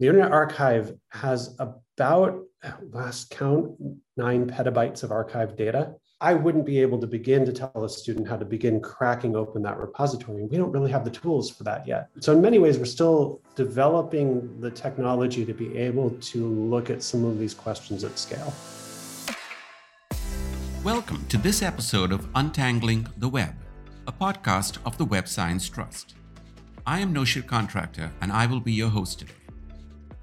The Internet Archive has about, last count, nine petabytes of archive data. I wouldn't be able to begin to tell a student how to begin cracking open that repository. We don't really have the tools for that yet. So, in many ways, we're still developing the technology to be able to look at some of these questions at scale. Welcome to this episode of Untangling the Web, a podcast of the Web Science Trust. I am Noshir Contractor, and I will be your host today.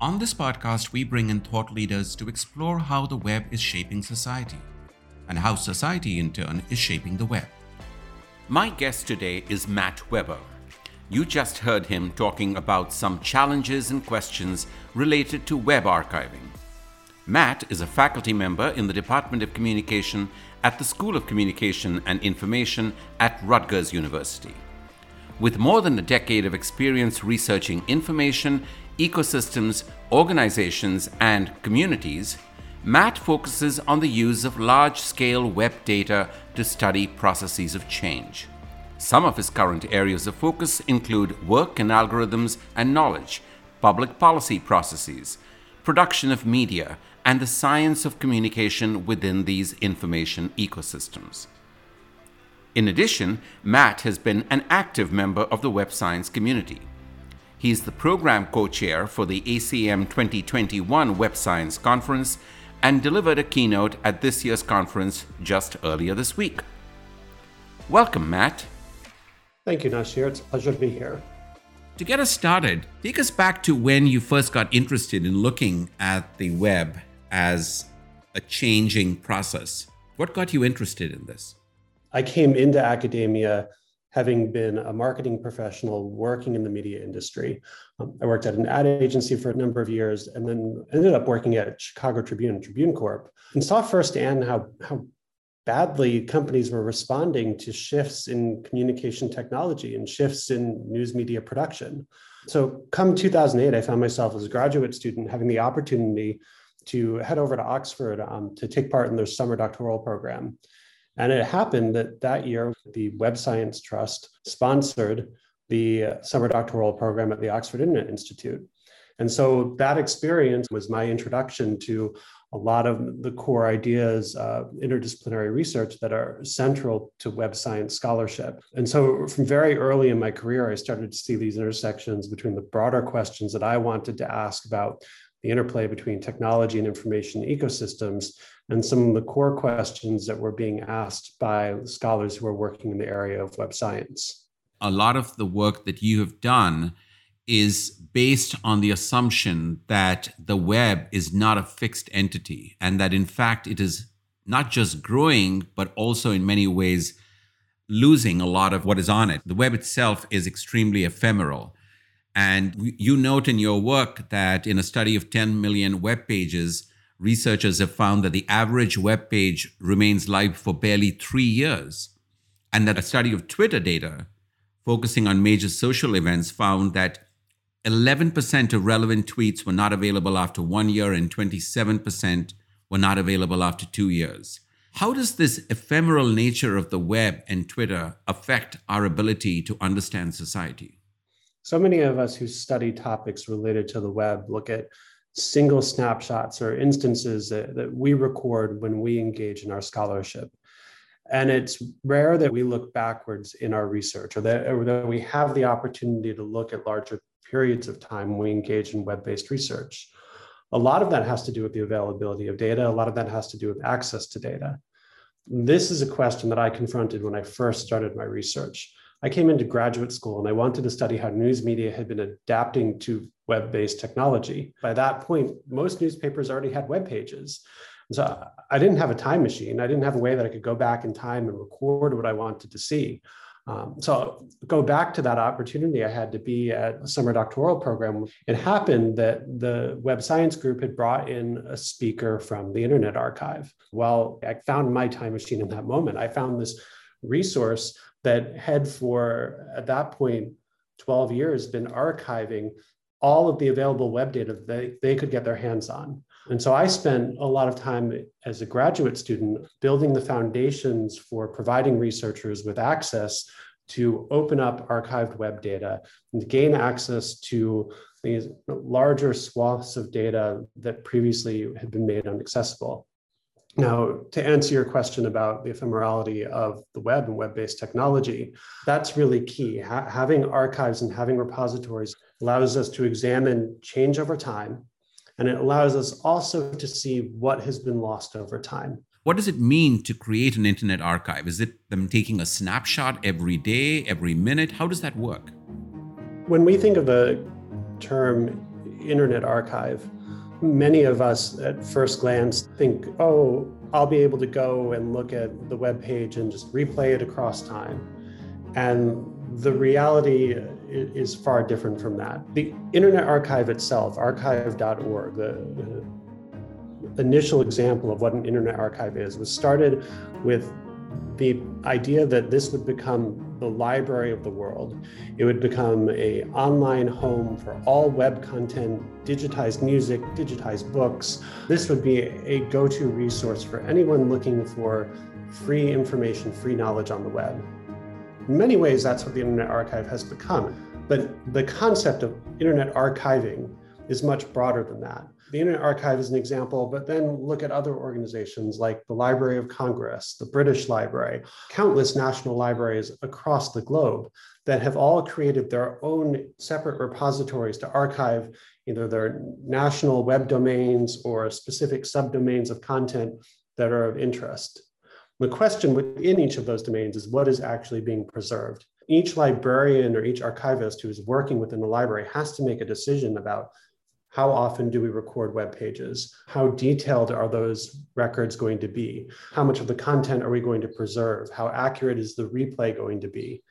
On this podcast, we bring in thought leaders to explore how the web is shaping society and how society, in turn, is shaping the web. My guest today is Matt Weber. You just heard him talking about some challenges and questions related to web archiving. Matt is a faculty member in the Department of Communication at the School of Communication and Information at Rutgers University. With more than a decade of experience researching information, ecosystems, organizations, and communities, Matt focuses on the use of large scale web data to study processes of change. Some of his current areas of focus include work in algorithms and knowledge, public policy processes, production of media, and the science of communication within these information ecosystems. In addition, Matt has been an active member of the web science community. He is the program co chair for the ACM 2021 Web Science Conference and delivered a keynote at this year's conference just earlier this week. Welcome, Matt. Thank you, Noshir. It's a pleasure to be here. To get us started, take us back to when you first got interested in looking at the web as a changing process. What got you interested in this? I came into academia having been a marketing professional working in the media industry. Um, I worked at an ad agency for a number of years and then ended up working at Chicago Tribune, and Tribune Corp, and saw firsthand how, how badly companies were responding to shifts in communication technology and shifts in news media production. So, come 2008, I found myself as a graduate student having the opportunity to head over to Oxford um, to take part in their summer doctoral program. And it happened that that year, the Web Science Trust sponsored the summer doctoral program at the Oxford Internet Institute. And so that experience was my introduction to a lot of the core ideas, uh, interdisciplinary research that are central to web science scholarship. And so from very early in my career, I started to see these intersections between the broader questions that I wanted to ask about the interplay between technology and information ecosystems and some of the core questions that were being asked by scholars who are working in the area of web science. A lot of the work that you have done is based on the assumption that the web is not a fixed entity and that in fact it is not just growing, but also in many ways losing a lot of what is on it. The web itself is extremely ephemeral. And you note in your work that in a study of 10 million web pages, researchers have found that the average web page remains live for barely three years, and that a study of Twitter data focusing on major social events found that 11% of relevant tweets were not available after one year, and 27% were not available after two years. How does this ephemeral nature of the web and Twitter affect our ability to understand society? So many of us who study topics related to the web look at single snapshots or instances that, that we record when we engage in our scholarship. And it's rare that we look backwards in our research or that, or that we have the opportunity to look at larger periods of time when we engage in web based research. A lot of that has to do with the availability of data, a lot of that has to do with access to data. This is a question that I confronted when I first started my research. I came into graduate school and I wanted to study how news media had been adapting to web based technology. By that point, most newspapers already had web pages. So I didn't have a time machine. I didn't have a way that I could go back in time and record what I wanted to see. Um, so go back to that opportunity I had to be at a summer doctoral program. It happened that the web science group had brought in a speaker from the Internet Archive. Well, I found my time machine in that moment. I found this resource that had for at that point 12 years been archiving all of the available web data that they, they could get their hands on. And so I spent a lot of time as a graduate student building the foundations for providing researchers with access to open up archived web data and gain access to these larger swaths of data that previously had been made inaccessible. Now, to answer your question about the ephemerality of the web and web based technology, that's really key. Ha- having archives and having repositories allows us to examine change over time, and it allows us also to see what has been lost over time. What does it mean to create an internet archive? Is it them taking a snapshot every day, every minute? How does that work? When we think of the term internet archive, many of us at first glance think, oh, I'll be able to go and look at the web page and just replay it across time. And the reality is far different from that. The Internet Archive itself, archive.org, the initial example of what an Internet Archive is, was started with the idea that this would become the library of the world. It would become a online home for all web content, digitized music, digitized books. This would be a go-to resource for anyone looking for free information, free knowledge on the web. In many ways, that's what the Internet Archive has become. But the concept of Internet archiving is much broader than that. The Internet Archive is an example, but then look at other organizations like the Library of Congress, the British Library, countless national libraries across the globe that have all created their own separate repositories to archive either their national web domains or specific subdomains of content that are of interest. The question within each of those domains is what is actually being preserved. Each librarian or each archivist who is working within the library has to make a decision about how often do we record web pages? How detailed are those records going to be? How much of the content are we going to preserve? How accurate is the replay going to be?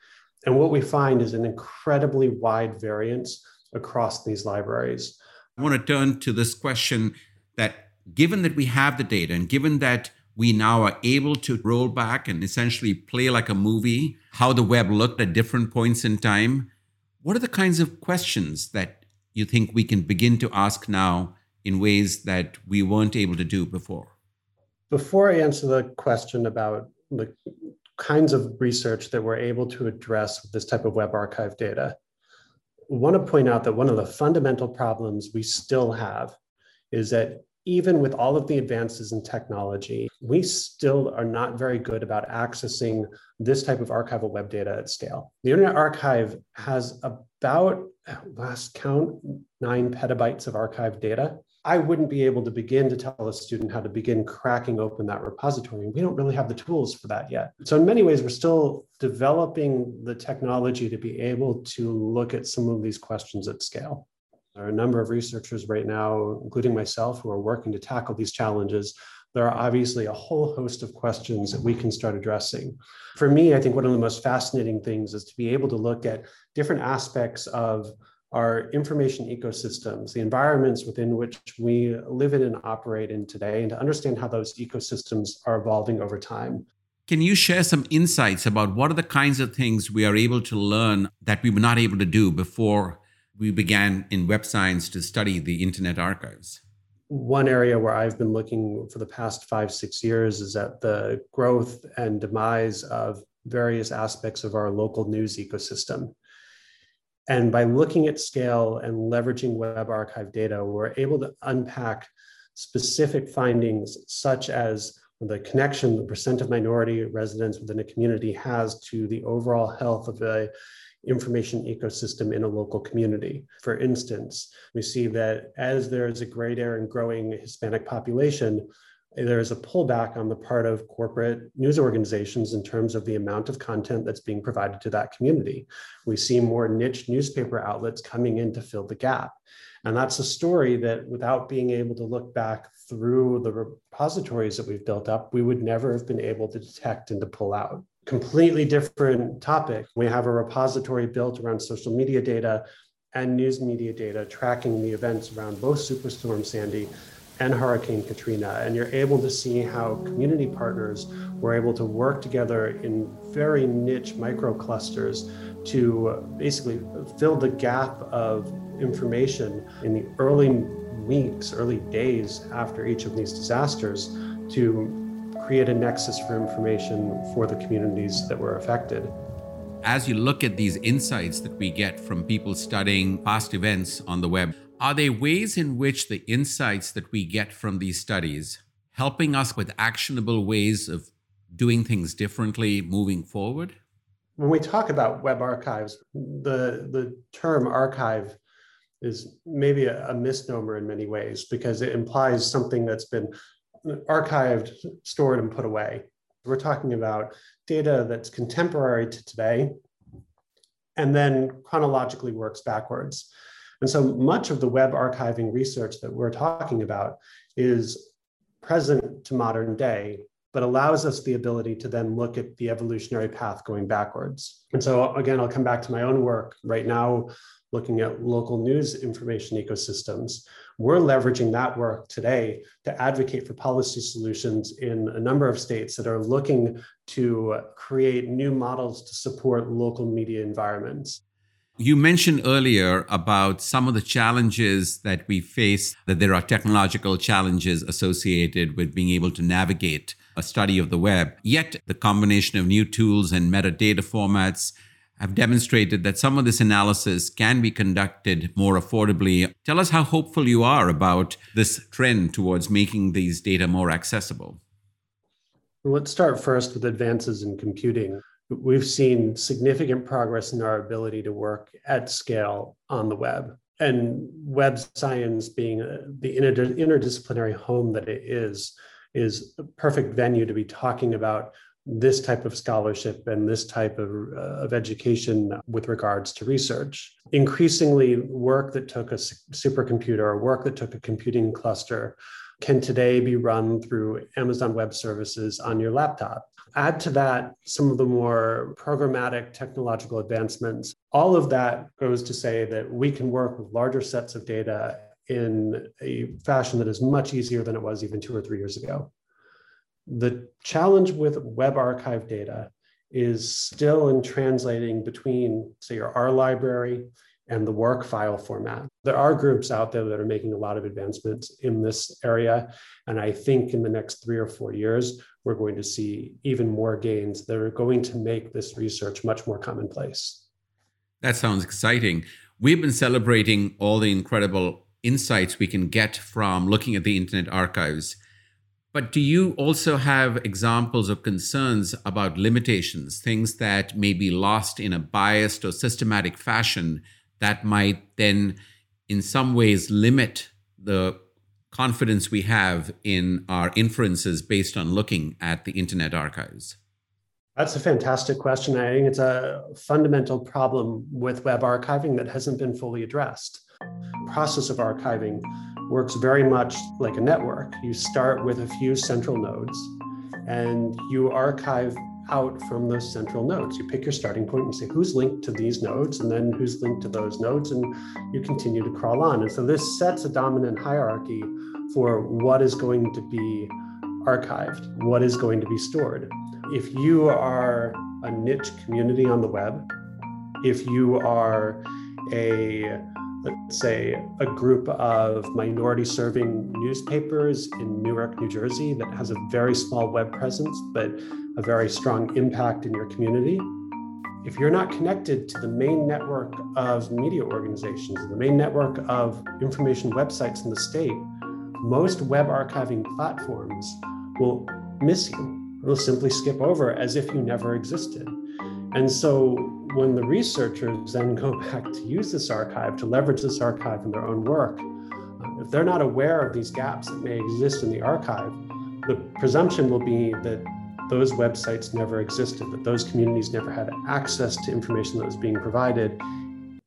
And what we find is an incredibly wide variance across these libraries. I want to turn to this question that given that we have the data and given that we now are able to roll back and essentially play like a movie how the web looked at different points in time, what are the kinds of questions that you think we can begin to ask now in ways that we weren't able to do before? Before I answer the question about the kinds of research that we're able to address with this type of web archive data, I want to point out that one of the fundamental problems we still have is that even with all of the advances in technology, we still are not very good about accessing this type of archival web data at scale. The Internet Archive has about, last count, nine petabytes of archived data. I wouldn't be able to begin to tell a student how to begin cracking open that repository. We don't really have the tools for that yet. So, in many ways, we're still developing the technology to be able to look at some of these questions at scale. There are a number of researchers right now, including myself, who are working to tackle these challenges. There are obviously a whole host of questions that we can start addressing. For me, I think one of the most fascinating things is to be able to look at different aspects of our information ecosystems, the environments within which we live in and operate in today, and to understand how those ecosystems are evolving over time. Can you share some insights about what are the kinds of things we are able to learn that we were not able to do before we began in web science to study the Internet archives? One area where I've been looking for the past five, six years is at the growth and demise of various aspects of our local news ecosystem. And by looking at scale and leveraging web archive data, we're able to unpack specific findings such as the connection the percent of minority residents within a community has to the overall health of a information ecosystem in a local community. For instance, we see that as there is a greater and growing Hispanic population, there is a pullback on the part of corporate news organizations in terms of the amount of content that's being provided to that community. We see more niche newspaper outlets coming in to fill the gap. And that's a story that without being able to look back through the repositories that we've built up, we would never have been able to detect and to pull out completely different topic. We have a repository built around social media data and news media data tracking the events around both Superstorm Sandy and Hurricane Katrina. And you're able to see how community partners were able to work together in very niche micro clusters to basically fill the gap of information in the early weeks, early days after each of these disasters to create a nexus for information for the communities that were affected. as you look at these insights that we get from people studying past events on the web, are there ways in which the insights that we get from these studies helping us with actionable ways of doing things differently moving forward? When we talk about web archives, the, the term archive is maybe a, a misnomer in many ways because it implies something that's been archived, stored, and put away. We're talking about data that's contemporary to today and then chronologically works backwards. And so much of the web archiving research that we're talking about is present to modern day, but allows us the ability to then look at the evolutionary path going backwards. And so, again, I'll come back to my own work right now, looking at local news information ecosystems. We're leveraging that work today to advocate for policy solutions in a number of states that are looking to create new models to support local media environments. You mentioned earlier about some of the challenges that we face, that there are technological challenges associated with being able to navigate a study of the web. Yet, the combination of new tools and metadata formats have demonstrated that some of this analysis can be conducted more affordably. Tell us how hopeful you are about this trend towards making these data more accessible. Let's start first with advances in computing we've seen significant progress in our ability to work at scale on the web. And web science being uh, the interdisciplinary home that it is, is a perfect venue to be talking about this type of scholarship and this type of, uh, of education with regards to research. Increasingly, work that took a supercomputer or work that took a computing cluster can today be run through Amazon Web Services on your laptop. Add to that some of the more programmatic technological advancements. All of that goes to say that we can work with larger sets of data in a fashion that is much easier than it was even two or three years ago. The challenge with web archive data is still in translating between, say, your R library and the WARC file format. There are groups out there that are making a lot of advancements in this area. And I think in the next three or four years, we're going to see even more gains that are going to make this research much more commonplace. That sounds exciting. We've been celebrating all the incredible insights we can get from looking at the Internet archives. But do you also have examples of concerns about limitations, things that may be lost in a biased or systematic fashion that might then, in some ways, limit the confidence we have in our inferences based on looking at the Internet archives? That's a fantastic question. I think it's a fundamental problem with web archiving that hasn't been fully addressed. Process of archiving works very much like a network. You start with a few central nodes and you archive out from those central nodes. You pick your starting point and say who's linked to these nodes and then who's linked to those nodes, and you continue to crawl on. And so this sets a dominant hierarchy for what is going to be archived, what is going to be stored. If you are a niche community on the web, if you are a let's say, a group of minority serving newspapers in Newark, New Jersey, that has a very small web presence, but a very strong impact in your community. If you're not connected to the main network of media organizations, the main network of information websites in the state, most web archiving platforms will miss you. They'll simply skip over as if you never existed. And so when the researchers then go back to use this archive, to leverage this archive in their own work, uh, if they're not aware of these gaps that may exist in the archive, the presumption will be that those websites never existed, that those communities never had access to information that was being provided,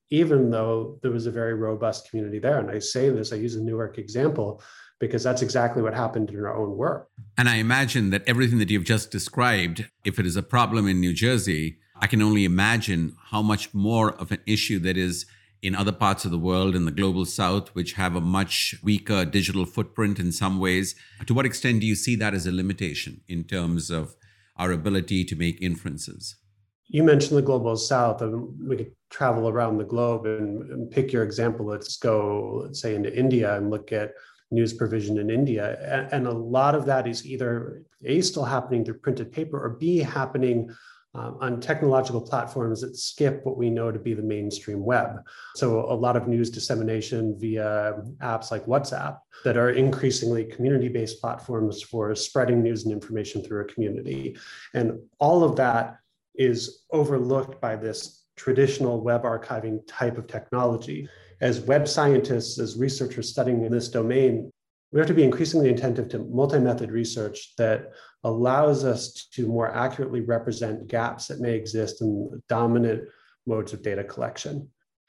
even though there was a very robust community there. And I say this, I use a Newark example because that's exactly what happened in our own work. And I imagine that everything that you've just described, if it is a problem in New Jersey, I can only imagine how much more of an issue that is in other parts of the world, in the global south, which have a much weaker digital footprint in some ways. To what extent do you see that as a limitation in terms of our ability to make inferences? You mentioned the global south, and we could travel around the globe and, and pick your example. Let's go, let's say, into India and look at news provision in India. And a lot of that is either A, still happening through printed paper, or B, happening um, on technological platforms that skip what we know to be the mainstream web. So, a lot of news dissemination via apps like WhatsApp that are increasingly community based platforms for spreading news and information through a community. And all of that is overlooked by this traditional web archiving type of technology. As web scientists, as researchers studying in this domain, we have to be increasingly attentive to multi-method research that allows us to more accurately represent gaps that may exist in dominant modes of data collection.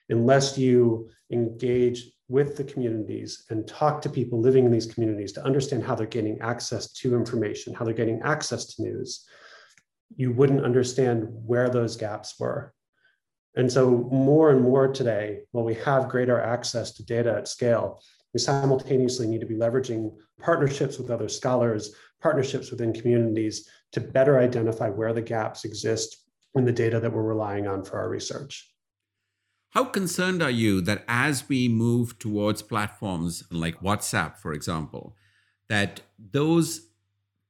Unless you engage with the communities and talk to people living in these communities to understand how they're getting access to information, how they're getting access to news, you wouldn't understand where those gaps were. And so, more and more today, while we have greater access to data at scale, we simultaneously need to be leveraging partnerships with other scholars, partnerships within communities to better identify where the gaps exist in the data that we're relying on for our research. How concerned are you that as we move towards platforms like WhatsApp, for example, that those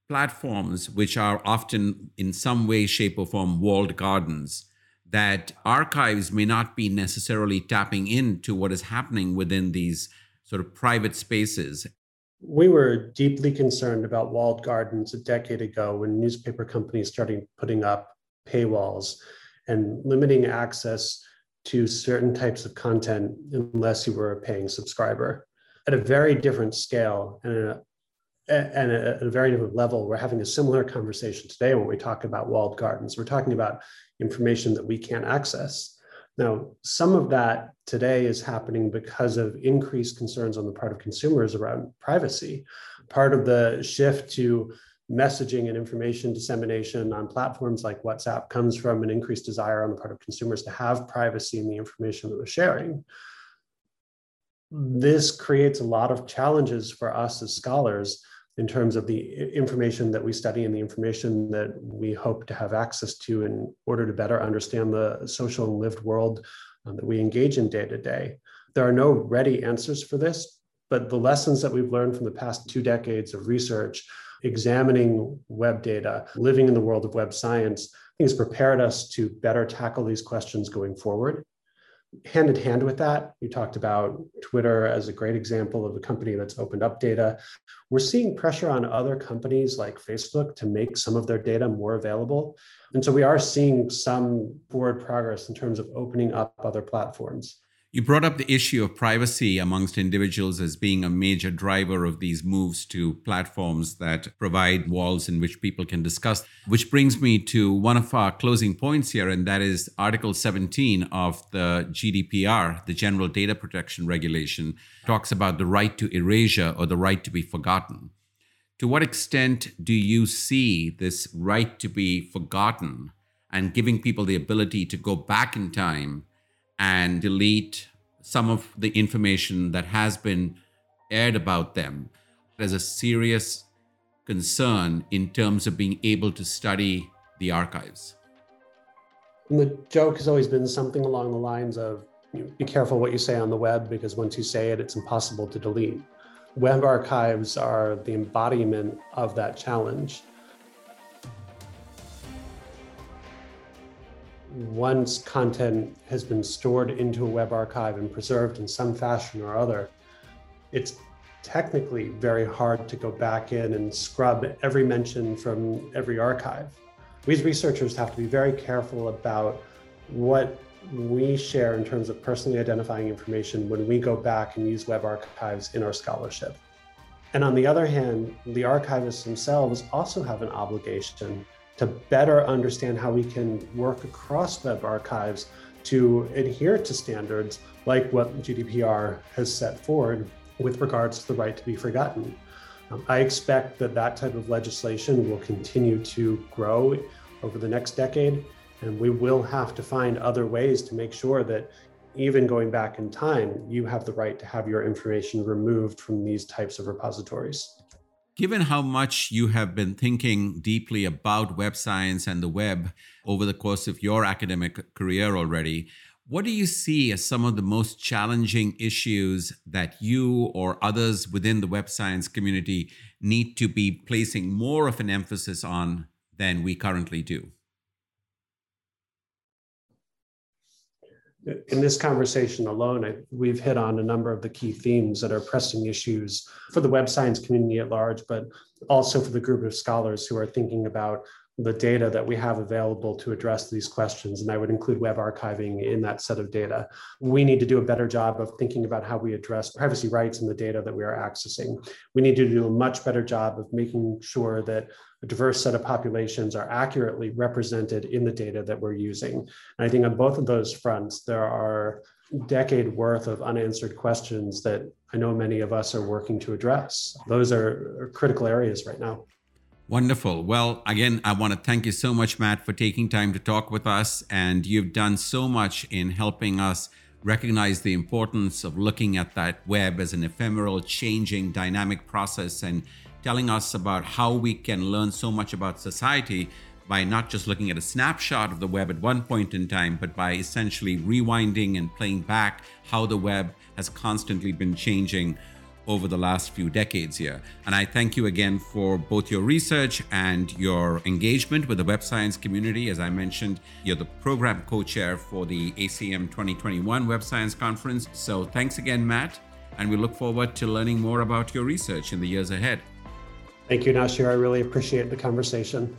platforms, which are often in some way, shape, or form walled gardens, that archives may not be necessarily tapping into what is happening within these sort of private spaces. We were deeply concerned about walled gardens a decade ago when newspaper companies started putting up paywalls and limiting access to certain types of content unless you were a paying subscriber. At a very different scale and a, and at a very different level, we're having a similar conversation today when we talk about walled gardens. We're talking about information that we can't access. Now, some of that today is happening because of increased concerns on the part of consumers around privacy. Part of the shift to messaging and information dissemination on platforms like WhatsApp comes from an increased desire on the part of consumers to have privacy in the information that they're sharing. This creates a lot of challenges for us as scholars in terms of the information that we study and the information that we hope to have access to in order to better understand the social and lived world um, that we engage in day to day. There are no ready answers for this, but the lessons that we've learned from the past two decades of research, examining web data, living in the world of web science, I think has prepared us to better tackle these questions going forward hand in hand with that, you talked about Twitter as a great example of a company that's opened up data. We're seeing pressure on other companies like Facebook to make some of their data more available. And so we are seeing some forward progress in terms of opening up other platforms. You brought up the issue of privacy amongst individuals as being a major driver of these moves to platforms that provide walls in which people can discuss. Which brings me to one of our closing points here, and that is Article 17 of the GDPR, the General Data Protection Regulation, talks about the right to erasure or the right to be forgotten. To what extent do you see this right to be forgotten and giving people the ability to go back in time? And delete some of the information that has been aired about them There's a serious concern in terms of being able to study the archives. And the joke has always been something along the lines of you know, be careful what you say on the web because once you say it, it's impossible to delete. Web archives are the embodiment of that challenge. Once content has been stored into a web archive and preserved in some fashion or other, it's technically very hard to go back in and scrub every mention from every archive. We as researchers have to be very careful about what we share in terms of personally identifying information when we go back and use web archives in our scholarship. And on the other hand, the archivists themselves also have an obligation to better understand how we can work across web archives to adhere to standards like what GDPR has set forward with regards to the right to be forgotten. Um, I expect that that type of legislation will continue to grow over the next decade, and we will have to find other ways to make sure that even going back in time, you have the right to have your information removed from these types of repositories. Given how much you have been thinking deeply about web science and the web over the course of your academic career already, what do you see as some of the most challenging issues that you or others within the web science community need to be placing more of an emphasis on than we currently do? In this conversation alone, I, we've hit on a number of the key themes that are pressing issues for the web science community at large, but also for the group of scholars who are thinking about the data that we have available to address these questions. And I would include web archiving in that set of data. We need to do a better job of thinking about how we address privacy rights in the data that we are accessing. We need to do a much better job of making sure that a diverse set of populations are accurately represented in the data that we're using. And I think on both of those fronts, there are decade worth of unanswered questions that I know many of us are working to address. Those are critical areas right now. Wonderful. Well, again, I want to thank you so much, Matt, for taking time to talk with us. And you've done so much in helping us recognize the importance of looking at that web as an ephemeral, changing, dynamic process and telling us about how we can learn so much about society by not just looking at a snapshot of the web at one point in time, but by essentially rewinding and playing back how the web has constantly been changing over the last few decades here. And I thank you again for both your research and your engagement with the web science community. As I mentioned, you're the program co chair for the ACM 2021 Web Science Conference. So thanks again, Matt. And we look forward to learning more about your research in the years ahead. Thank you, Noshir. I really appreciate the conversation.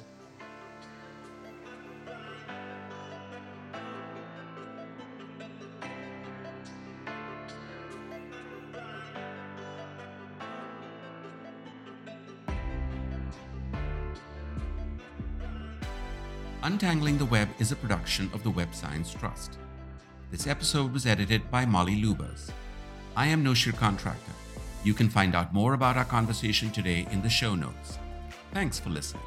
Untangling the Web is a production of the Web Science Trust. This episode was edited by Molly Lubers. I am Noshir Contractor. You can find out more about our conversation today in the show notes. Thanks for listening.